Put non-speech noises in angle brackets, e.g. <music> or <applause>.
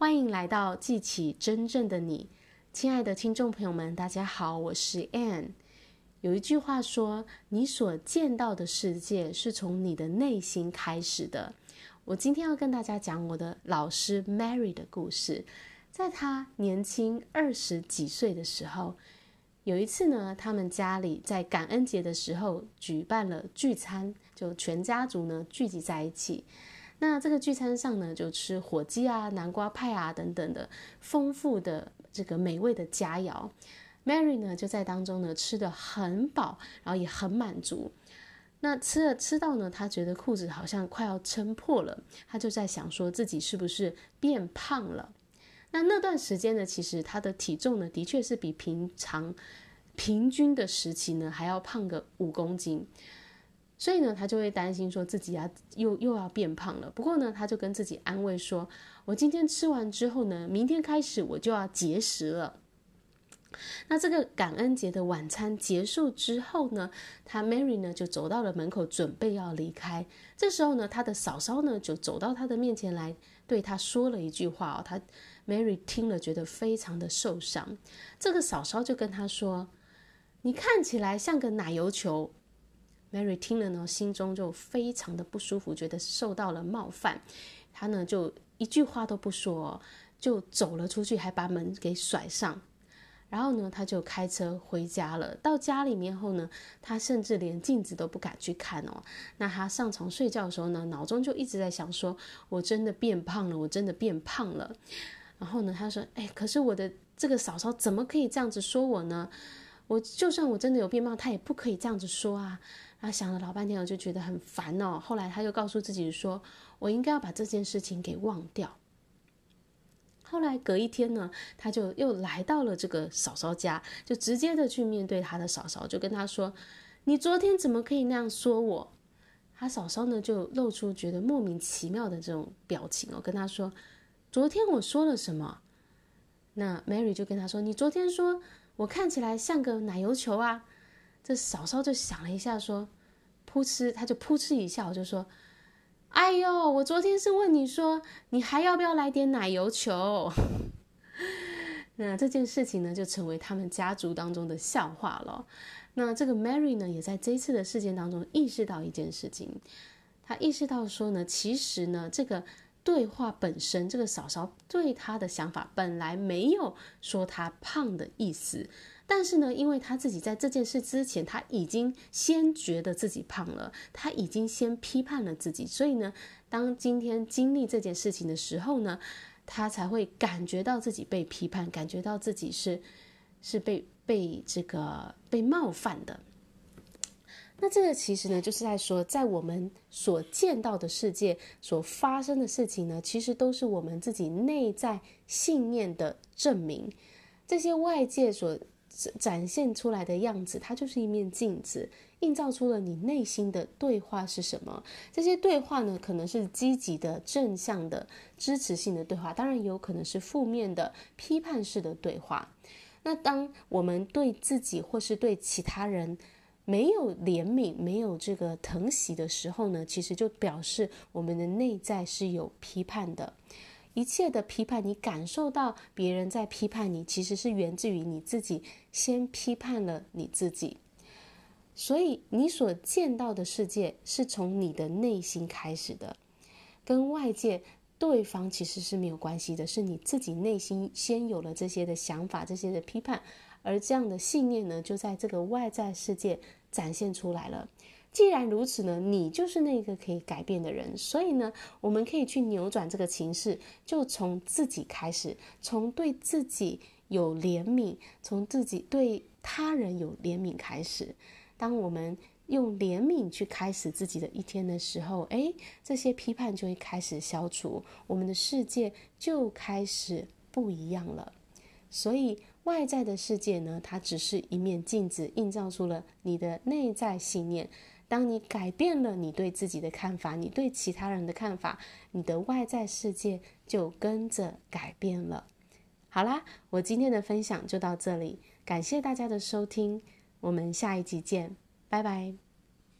欢迎来到记起真正的你，亲爱的听众朋友们，大家好，我是 Ann。有一句话说：“你所见到的世界是从你的内心开始的。”我今天要跟大家讲我的老师 Mary 的故事。在她年轻二十几岁的时候，有一次呢，他们家里在感恩节的时候举办了聚餐，就全家族呢聚集在一起。那这个聚餐上呢，就吃火鸡啊、南瓜派啊等等的丰富的这个美味的佳肴。Mary 呢就在当中呢吃得很饱，然后也很满足。那吃了吃到呢，她觉得裤子好像快要撑破了，她就在想说自己是不是变胖了。那那段时间呢，其实她的体重呢的确是比平常平均的时期呢还要胖个五公斤。所以呢，他就会担心说自己啊又又要变胖了。不过呢，他就跟自己安慰说：“我今天吃完之后呢，明天开始我就要节食了。”那这个感恩节的晚餐结束之后呢，他 Mary 呢就走到了门口，准备要离开。这时候呢，他的嫂嫂呢就走到他的面前来，对他说了一句话哦。他 Mary 听了觉得非常的受伤。这个嫂嫂就跟他说：“你看起来像个奶油球。” Mary 听了呢，心中就非常的不舒服，觉得受到了冒犯。她呢就一句话都不说，就走了出去，还把门给甩上。然后呢，他就开车回家了。到家里面后呢，他甚至连镜子都不敢去看哦。那他上床睡觉的时候呢，脑中就一直在想说：“我真的变胖了，我真的变胖了。”然后呢，他说：“哎，可是我的这个嫂嫂怎么可以这样子说我呢？我就算我真的有变胖，她也不可以这样子说啊。”他想了老半天，我就觉得很烦哦。后来他就告诉自己说：“我应该要把这件事情给忘掉。”后来隔一天呢，他就又来到了这个嫂嫂家，就直接的去面对他的嫂嫂，就跟他说：“你昨天怎么可以那样说我？”他嫂嫂呢就露出觉得莫名其妙的这种表情哦，跟他说：“昨天我说了什么？”那 Mary 就跟他说：“你昨天说我看起来像个奶油球啊。”这嫂嫂就想了一下，说：“噗嗤，他就噗嗤一笑，就说：‘哎呦，我昨天是问你说，你还要不要来点奶油球？’ <laughs> 那这件事情呢，就成为他们家族当中的笑话了。那这个 Mary 呢，也在这次的事件当中意识到一件事情，她意识到说呢，其实呢，这个对话本身，这个嫂嫂对她的想法本来没有说她胖的意思。”但是呢，因为他自己在这件事之前，他已经先觉得自己胖了，他已经先批判了自己，所以呢，当今天经历这件事情的时候呢，他才会感觉到自己被批判，感觉到自己是是被被这个被冒犯的。那这个其实呢，就是在说，在我们所见到的世界所发生的事情呢，其实都是我们自己内在信念的证明，这些外界所。展现出来的样子，它就是一面镜子，映照出了你内心的对话是什么。这些对话呢，可能是积极的、正向的、支持性的对话，当然也有可能是负面的、批判式的对话。那当我们对自己或是对其他人没有怜悯、没有这个疼惜的时候呢，其实就表示我们的内在是有批判的。一切的批判，你感受到别人在批判你，其实是源自于你自己先批判了你自己。所以你所见到的世界是从你的内心开始的，跟外界对方其实是没有关系的，是你自己内心先有了这些的想法、这些的批判，而这样的信念呢，就在这个外在世界展现出来了。既然如此呢，你就是那个可以改变的人，所以呢，我们可以去扭转这个情势，就从自己开始，从对自己有怜悯，从自己对他人有怜悯开始。当我们用怜悯去开始自己的一天的时候，诶，这些批判就会开始消除，我们的世界就开始不一样了。所以外在的世界呢，它只是一面镜子，映照出了你的内在信念。当你改变了你对自己的看法，你对其他人的看法，你的外在世界就跟着改变了。好啦，我今天的分享就到这里，感谢大家的收听，我们下一集见，拜拜。